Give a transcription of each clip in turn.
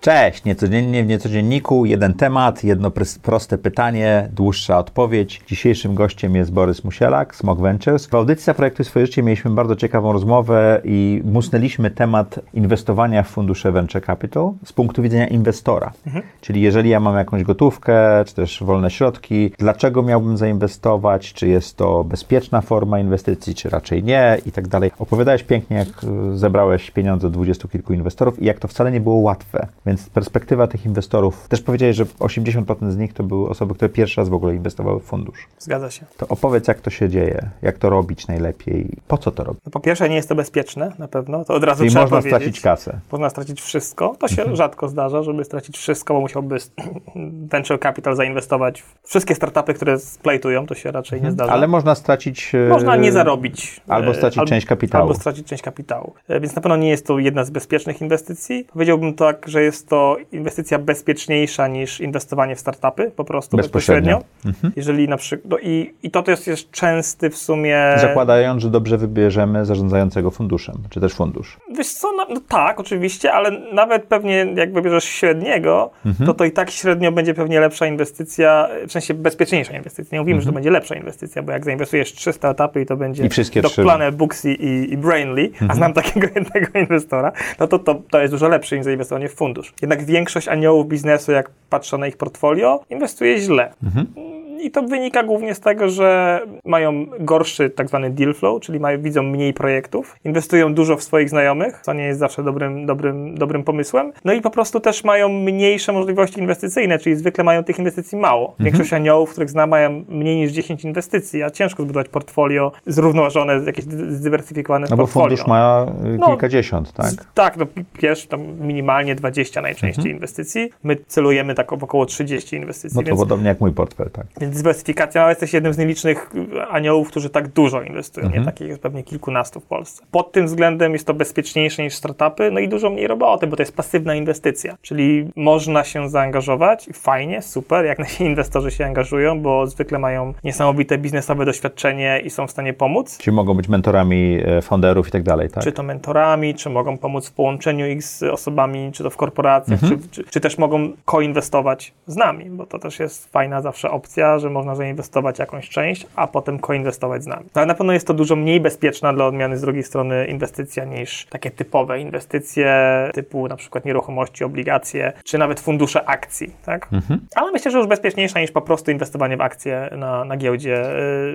Cześć, niecodziennie w niecodzienniku jeden temat, jedno proste pytanie, dłuższa odpowiedź. Dzisiejszym gościem jest Borys Musielak, Smog Ventures. W audycji Zaprojektuj swoje życie mieliśmy bardzo ciekawą rozmowę i musnęliśmy temat inwestowania w fundusze Venture Capital z punktu widzenia inwestora. Mhm. Czyli jeżeli ja mam jakąś gotówkę, czy też wolne środki, dlaczego miałbym zainwestować, czy jest to bezpieczna forma inwestycji, czy raczej nie i tak dalej. Opowiadałeś pięknie, jak zebrałeś pieniądze od dwudziestu kilku inwestorów i jak to wcale nie było łatwe. Więc perspektywa tych inwestorów, też powiedziałeś, że 80% z nich to były osoby, które pierwszy raz w ogóle inwestowały w fundusz. Zgadza się. To opowiedz, jak to się dzieje, jak to robić najlepiej, po co to robić? No po pierwsze, nie jest to bezpieczne na pewno, to od razu Czyli trzeba można powiedzieć. stracić kasę. Można stracić wszystko. To się mhm. rzadko zdarza, żeby stracić wszystko, bo musiałby venture capital zainwestować w wszystkie startupy, które splajtują, to się raczej mhm. nie zdarza. Ale można stracić... Można nie zarobić. Albo stracić albo, część kapitału. Albo stracić część kapitału. E, więc na pewno nie jest to jedna z bezpiecznych inwestycji. Powiedziałbym tak, że jest to inwestycja bezpieczniejsza niż inwestowanie w startupy, po prostu bezpośrednio. bezpośrednio. Mhm. Jeżeli na przykład, no i, i to, to jest, jest częsty w sumie... Zakładając, że dobrze wybierzemy zarządzającego funduszem, czy też fundusz. Wiesz co, no, no tak, oczywiście, ale nawet pewnie jak wybierzesz średniego, mhm. to to i tak średnio będzie pewnie lepsza inwestycja, w sensie bezpieczniejsza inwestycja. Nie mówimy, mhm. że to będzie lepsza inwestycja, bo jak zainwestujesz trzy startupy i to będzie I wszystkie Doc Planet, Booksy i, i Brainly, mhm. a znam takiego jednego inwestora, no to, to to jest dużo lepsze niż zainwestowanie w fundusz. Jednak większość aniołów biznesu, jak patrzę na ich portfolio, inwestuje źle. Mhm. I to wynika głównie z tego, że mają gorszy tak zwany deal flow, czyli mają, widzą mniej projektów, inwestują dużo w swoich znajomych, co nie jest zawsze dobrym, dobrym, dobrym pomysłem. No i po prostu też mają mniejsze możliwości inwestycyjne, czyli zwykle mają tych inwestycji mało. Mhm. Większość aniołów, których znam, mają mniej niż 10 inwestycji, a ciężko zbudować portfolio zrównoważone, jakieś zdywersyfikowane no portfolio. bo fundusz ma y, no, kilkadziesiąt, tak? Z, tak, no wiesz, tam minimalnie 20 najczęściej mhm. inwestycji. My celujemy tak około 30 inwestycji. No to więc, podobnie jak mój portfel, tak. Dywersyfikacja, ale jesteś jednym z nielicznych aniołów, którzy tak dużo inwestują. Mhm. Nie? Takich jest pewnie kilkunastu w Polsce. Pod tym względem jest to bezpieczniejsze niż startupy, no i dużo mniej roboty, bo to jest pasywna inwestycja. Czyli można się zaangażować i fajnie, super, jak nasi inwestorzy się angażują, bo zwykle mają niesamowite biznesowe doświadczenie i są w stanie pomóc. Czy mogą być mentorami e, founderów i tak dalej, tak? Czy to mentorami, czy mogą pomóc w połączeniu ich z osobami, czy to w korporacjach, mhm. czy, czy, czy też mogą koinwestować z nami, bo to też jest fajna zawsze opcja, że można zainwestować jakąś część, a potem koinwestować z nami. Ale na pewno jest to dużo mniej bezpieczna dla odmiany z drugiej strony inwestycja niż takie typowe inwestycje typu na przykład nieruchomości, obligacje, czy nawet fundusze akcji, tak? Mhm. Ale myślę, że już bezpieczniejsza niż po prostu inwestowanie w akcje na, na giełdzie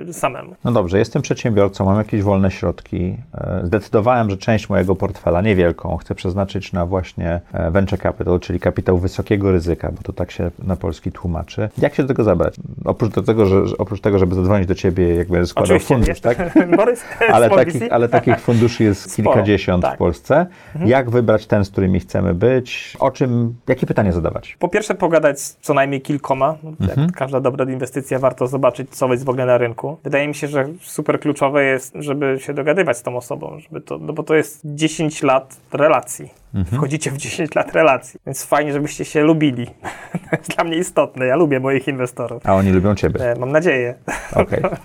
yy, samemu. No dobrze, jestem przedsiębiorcą, mam jakieś wolne środki. E, zdecydowałem, że część mojego portfela, niewielką, chcę przeznaczyć na właśnie e, venture capital, czyli kapitał wysokiego ryzyka, bo to tak się na polski tłumaczy. Jak się do tego zabrać? Oprócz tego, że, oprócz tego, żeby zadzwonić do ciebie, jakby składał Oczywiście, fundusz, tak? Borys, ale, takich, ale takich funduszy jest Sporo, kilkadziesiąt tak. w Polsce. Mhm. Jak wybrać ten, z którymi chcemy być? O czym, jakie pytanie zadawać? Po pierwsze pogadać z co najmniej kilkoma. Mhm. Jak każda dobra inwestycja, warto zobaczyć, co jest w ogóle na rynku. Wydaje mi się, że super kluczowe jest, żeby się dogadywać z tą osobą, żeby to, no bo to jest 10 lat relacji. Mhm. Wchodzicie w 10 lat relacji, więc fajnie, żebyście się lubili. to jest dla mnie istotne. Ja lubię moich inwestorów. A oni lubią ciebie. E, mam nadzieję. Okej. Okay.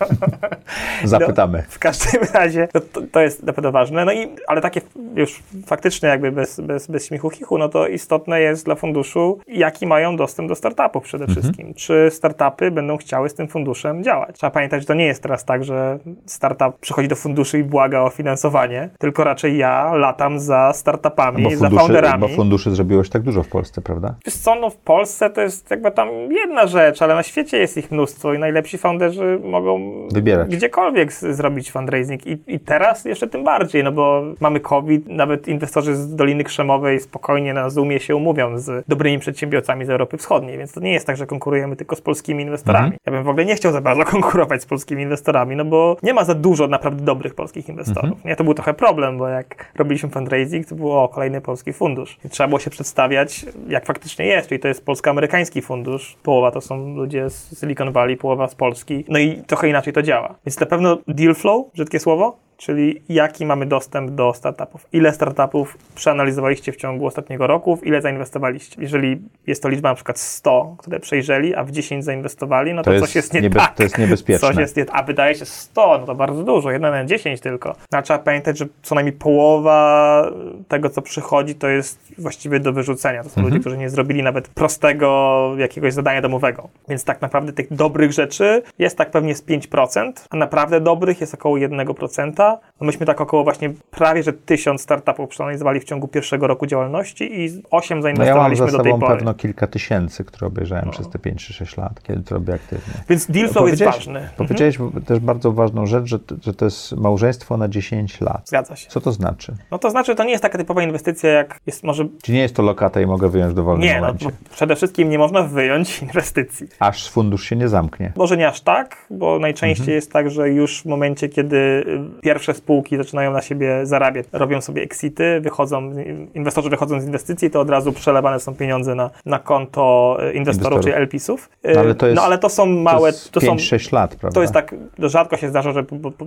Zapytamy. No, w każdym razie to, to, jest na pewno ważne. No i, ale takie już faktycznie jakby bez, bez, bez śmiechu chichu, no to istotne jest dla funduszu, jaki mają dostęp do startupów przede mhm. wszystkim. Czy startupy będą chciały z tym funduszem działać? Trzeba pamiętać, że to nie jest teraz tak, że startup przychodzi do funduszu i błaga o finansowanie, tylko raczej ja latam za startupami, no funduszy, za founderami. Bo funduszy zrobiłeś tak dużo w Polsce, prawda? Wiesz co, no w Polsce to jest jakby tam jedna rzecz, ale na świecie jest ich mnóstwo i najlepsi founderzy mogą Wybierać. gdziekolwiek zrobić fundraising I, i teraz jeszcze tym bardziej, no bo mamy COVID, nawet inwestorzy z Doliny Krzemowej spokojnie na Zoomie się umówią z dobrymi przedsiębiorcami z Europy Wschodniej, więc to nie jest tak, że konkurujemy tylko z polskimi inwestorami. Mhm. Ja bym w ogóle nie chciał za bardzo konkurować z polskimi inwestorami, no bo nie ma za dużo naprawdę dobrych polskich inwestorów. Mhm. Nie, to był trochę problem, bo jak robiliśmy fundraising, to było o, kolejny polski fundusz. I trzeba było się przedstawiać, jak faktycznie jest, czyli to jest polsko-amerykański fundusz, połowa to są ludzie z Silicon Valley, połowa z Polski, no i trochę inaczej to działa. Więc na pewno deal flow, brzydkie słowo, czyli jaki mamy dostęp do startupów. Ile startupów przeanalizowaliście w ciągu ostatniego roku, w ile zainwestowaliście. Jeżeli jest to liczba na przykład 100, które przejrzeli, a w 10 zainwestowali, no to, To coś jest jest nie tak. to jest niebezpieczne. Coś jest nie, a wydaje się 100, no to bardzo dużo, 1 na 10 tylko. No, trzeba pamiętać, że co najmniej połowa tego, co przychodzi, to jest właściwie do wyrzucenia. To są ludzie, którzy nie zrobili nawet prostego jakiegoś zadania domowego. Więc tak naprawdę tych dobrych rzeczy jest tak pewnie z 5%, a naprawdę dobrych jest około 1%. No myśmy tak około właśnie prawie, że 1000 startupów przeanalizowali w ciągu pierwszego roku działalności i 8 No ja mam zainwestowaliśmy za do tej sobą pory. pewno kilka tysięcy, które obejrzałem przez te 5 czy 6 lat, kiedy to robię aktywnie. Więc deal flow jest Powiedziałeś- ważny. Mhm. Powiedziałeś też bardzo ważną rzecz, że, to- że to jest małżeństwo na 10 lat. Zgadza się. Co to znaczy? No to znaczy, to nie jest taka typowa inwestycja, jak jest może Czy nie jest to lokata i mogę wyjąć w dowolnym Nie, no, momencie? bo przede wszystkim nie można wyjąć inwestycji. Aż fundusz się nie zamknie. Może nie aż tak, bo najczęściej Mhm. jest tak, że już w momencie, kiedy y, pierwsze spółki zaczynają na siebie zarabiać, robią sobie exity, wychodzą, inwestorzy wychodzą z inwestycji, to od razu przelewane są pieniądze na, na konto inwestorów, Inwestorów. czyli LP-sów. Y, No, ale to jest- no ale to są małe, to to są 5-6 lat, prawda? to jest tak, rzadko się zdarza, że po, po,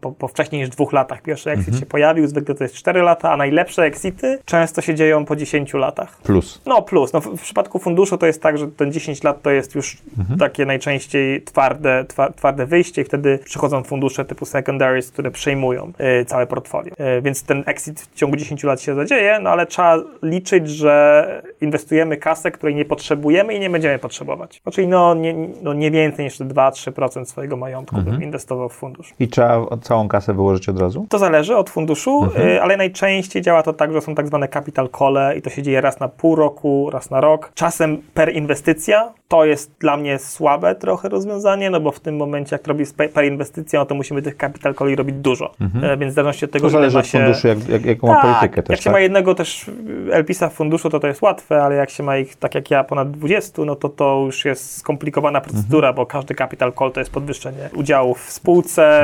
po, po, wcześniej niż dwóch latach pierwszy exit Mhm. się pojawił, zwykle to jest 4 lata, a najlepsze exity często się dzieją po 10 latach. Plus. No plus, no w, w przypadku funduszu to jest tak, że ten 10 lat to jest już Mhm. takie najczęściej twarde, twa, twarde wyjście i wtedy przychodzą fundusze typu secondaries, które przejmują y, całe portfolio. Y, więc ten exit w ciągu 10 lat się zadzieje, no ale trzeba liczyć, że inwestujemy kasę, której nie potrzebujemy i nie będziemy potrzebować. Czyli no nie, no nie więcej niż te 2-3% swojego majątku Mhm. bym inwestował w fundusz. I trzeba całą kasę wyłożyć od razu? To zależy od funduszu, Mhm. y, ale najczęściej działa to tak, że są tak zwane capital call i to się dzieje raz na pół roku, raz na rok. Czasem per inwestycja. To jest dla mnie słabe trochę rozwiązanie, no bo w tym momencie, jak robi spe- per inwestycja, no to musimy tych capital calli robić dużo. E, Więc w zależności od tego, Mhm. To zależy od się... funduszu, jak, jak, jaką ma Tak, politykę też, jak się tak? ma jednego też LPIS-a w funduszu, to to jest łatwe, ale jak się ma ich, tak jak ja, ponad 20, no to to już jest skomplikowana procedura, bo każdy capital call to jest podwyższenie udziałów w spółce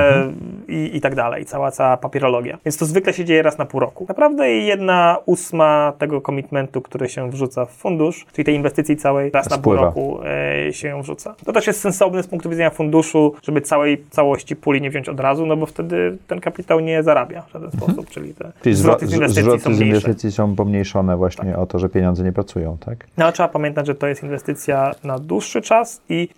i, i tak dalej, cała, cała papierologia. Więc to zwykle się dzieje raz na pół roku. Naprawdę jedna ósma tego komitmentu, który się wrzuca w fundusz, czyli tej inwestycji całej, raz na pół Spływa. roku e, się ją wrzuca. To też jest sensowne z punktu widzenia funduszu, żeby całej całości puli nie wziąć od razu, no bo wtedy ten kapitał nie zarabia w żaden sposób, czyli te Czyli zwroty zwro- z inwestycji zwroty są z inwestycji są pomniejszone właśnie o to, że pieniądze nie pracują, tak? No trzeba pamiętać, że to jest inwestycja na dłuższy czas i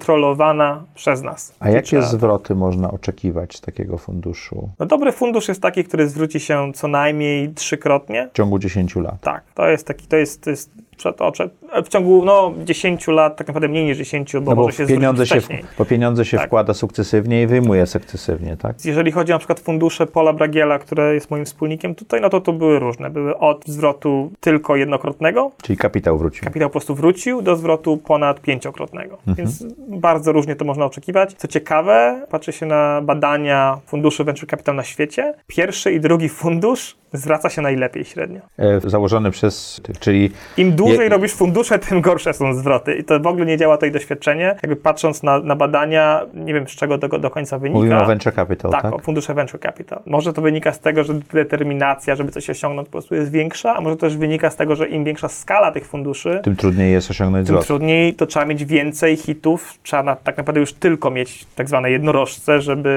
niekontrolowana przez nas. A jakie Trzeba- zwroty można oczekiwać z takiego funduszu No dobry fundusz jest taki, który zwróci się co najmniej trzykrotnie. w ciągu 10 lat? Tak, to jest taki, to jest, to jest przetocze. W ciągu no, 10 lat, tak naprawdę mniej niż 10, bo No bo może się pieniądze się, wcześniej. bo pieniądze się Tak. wkłada sukcesywnie i wyjmuje sukcesywnie, tak? Jeżeli chodzi na przykład fundusze Pola Bragiela, które jest moim wspólnikiem tutaj, no to to były różne. Były od zwrotu tylko jednokrotnego, Czyli kapitał wrócił. kapitał po prostu wrócił, do zwrotu ponad pięciokrotnego. Więc bardzo różnie to można oczekiwać. Co ciekawe, patrzy się na badania funduszy venture capital na świecie. Pierwszy i drugi fundusz zwraca się najlepiej średnio. E, założony przez czyli Im dłużej Je- robisz fundusze, tym gorsze są zwroty. I to w ogóle nie działa tutaj doświadczenie. Jakby patrząc na, na badania, nie wiem z czego do, do końca wynika. mówimy o venture capital, Tak, tak? o fundusze venture capital. Może to wynika z tego, że determinacja, żeby coś osiągnąć, po prostu jest większa, a może też wynika z tego, że im większa skala tych funduszy, Tym trudniej jest osiągnąć tym wzrost. trudniej, to trzeba mieć więcej hitów, trzeba na, tak naprawdę już tylko mieć tak zwane jednorożce, żeby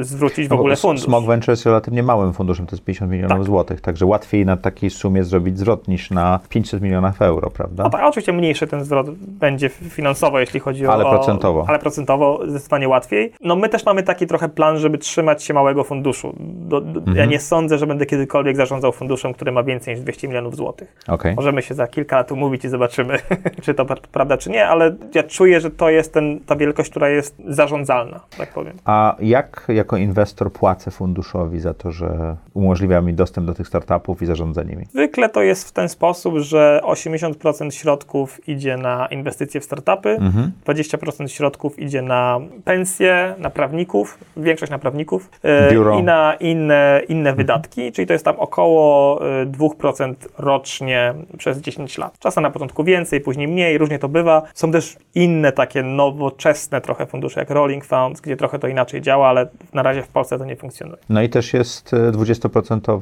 zwrócić w No ogóle fundusz. Smog Venture jest relatywnie małym funduszem, to jest 50 milionów Tak. złotych, także łatwiej na takiej sumie zrobić zwrot niż na 500 milionów euro, prawda? No tak, oczywiście mniejszy ten zwrot będzie finansowo, jeśli chodzi o... Ale procentowo. Ale procentowo zdecydowanie łatwiej. No my też mamy taki trochę plan, żeby trzymać się małego funduszu. Do, do, Mhm. Ja nie sądzę, że będę kiedykolwiek zarządzał funduszem, który ma więcej niż 200 milionów złotych. Okej. Możemy się za kilka lat umówić i zobaczymy, czy to pra- prawda, czy nie, ale ja czuję, że to jest ten, ta wielkość, która jest zarządzalna, tak powiem. A jak jako inwestor płacę funduszowi za to, że umożliwia mi dostęp do tych startupów i zarządzanie nimi? Zwykle to jest w ten sposób, że 80% środków idzie na inwestycje w startupy, Mhm. 20% środków idzie na pensje, na prawników, większość na prawników e, Biuro. i na inne, inne wydatki, czyli to jest tam około e, 2% rocznie przez 10 lat. Czasem na początku więcej, później mniej, różnie to bywa. Są też inne takie nowoczesne trochę fundusze, jak Rolling Funds, gdzie trochę to inaczej działa, ale na razie w Polsce to nie funkcjonuje. No i też jest e, 20%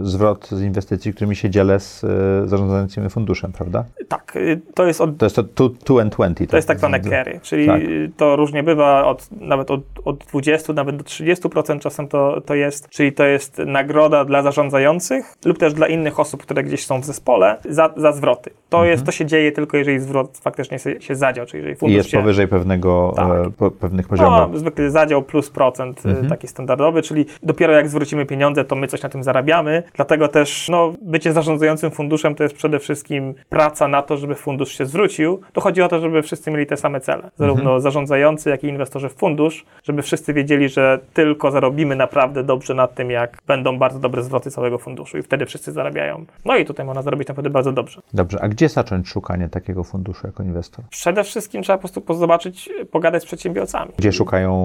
zwrot z inwestycji, którymi się dzielę z e, zarządzającym funduszem, prawda? Tak, y, to jest od To jest to 2 and 20. To jest tak zwane carry, czyli Tak. to różnie bywa, od, nawet od, od 20 nawet do 30% czasem to, to jest, czyli to jest nagroda dla zarządzających lub też dla innych osób, które gdzieś są w zespole za, za zwroty. To, jest, to się dzieje tylko jeżeli zwrot faktycznie się, się zadział, czyli jeżeli I fundusz jest się, powyżej pewnego, Tak. e, po, pewnych poziomów. no, zwykle zadział plus procent y, taki standardowy, czyli dopiero jak zwrócimy pieniądze, to my coś na tym zarabiamy. Dlatego też no, bycie zarządzającym funduszem to jest przede wszystkim praca na to, żeby fundusz się zwrócił. To chodzi o to, żeby wszyscy mieli te same cele. Zarówno zarządzający, jak i inwestorzy w fundusz, żeby wszyscy wiedzieli, że tylko zarobimy naprawdę dobrze na tym, jak będą bardzo dobre zwroty całego funduszu i wtedy wszyscy zarabiają. No i tutaj można zarobić naprawdę bardzo dobrze. Dobrze, a gdzie zacząć szukanie takiego funduszu jako inwestor? Przede wszystkim trzeba po prostu zobaczyć, pogadać z przedsiębiorcami. Gdzie szukają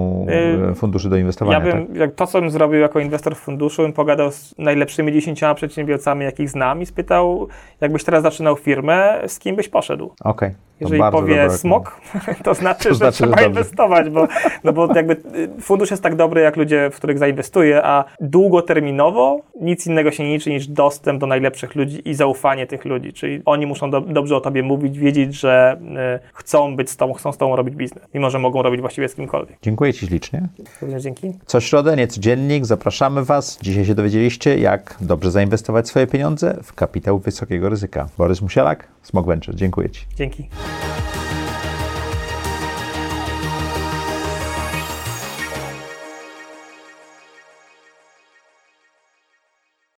Y, funduszy do inwestowania? Ja bym, tak? jak to co bym zrobił jako inwestor w funduszu, bym pogadał z najlepszymi dziesięcioma przedsiębiorcami, jakich znam i spytał, jakbyś teraz zaczynał firmę, z kim byś poszedł. Okej. to Jeżeli powie smok, to znaczy, To że znaczy, że trzeba dobrze. inwestować, bo, no bo jakby y, fundusz jest tak dobry, jak ludzie, w których zainwestuje, a długoterminowo nic innego się nie liczy niż dostęp do najlepszych ludzi i zaufanie tych ludzi, czyli oni muszą do, dobrze o tobie mówić, wiedzieć, że y, chcą być z tobą, chcą z tobą robić biznes, mimo że mogą robić właściwie z kimkolwiek. Dziękuję Ci ślicznie. Również dzięki. Co środę, nieco dziennik, zapraszamy Was. Dzisiaj się dowiedzieliście, jak dobrze zainwestować swoje pieniądze w kapitał wysokiego ryzyka. Borys Musielak, Smog Venture. Dziękuję Ci. Dzięki.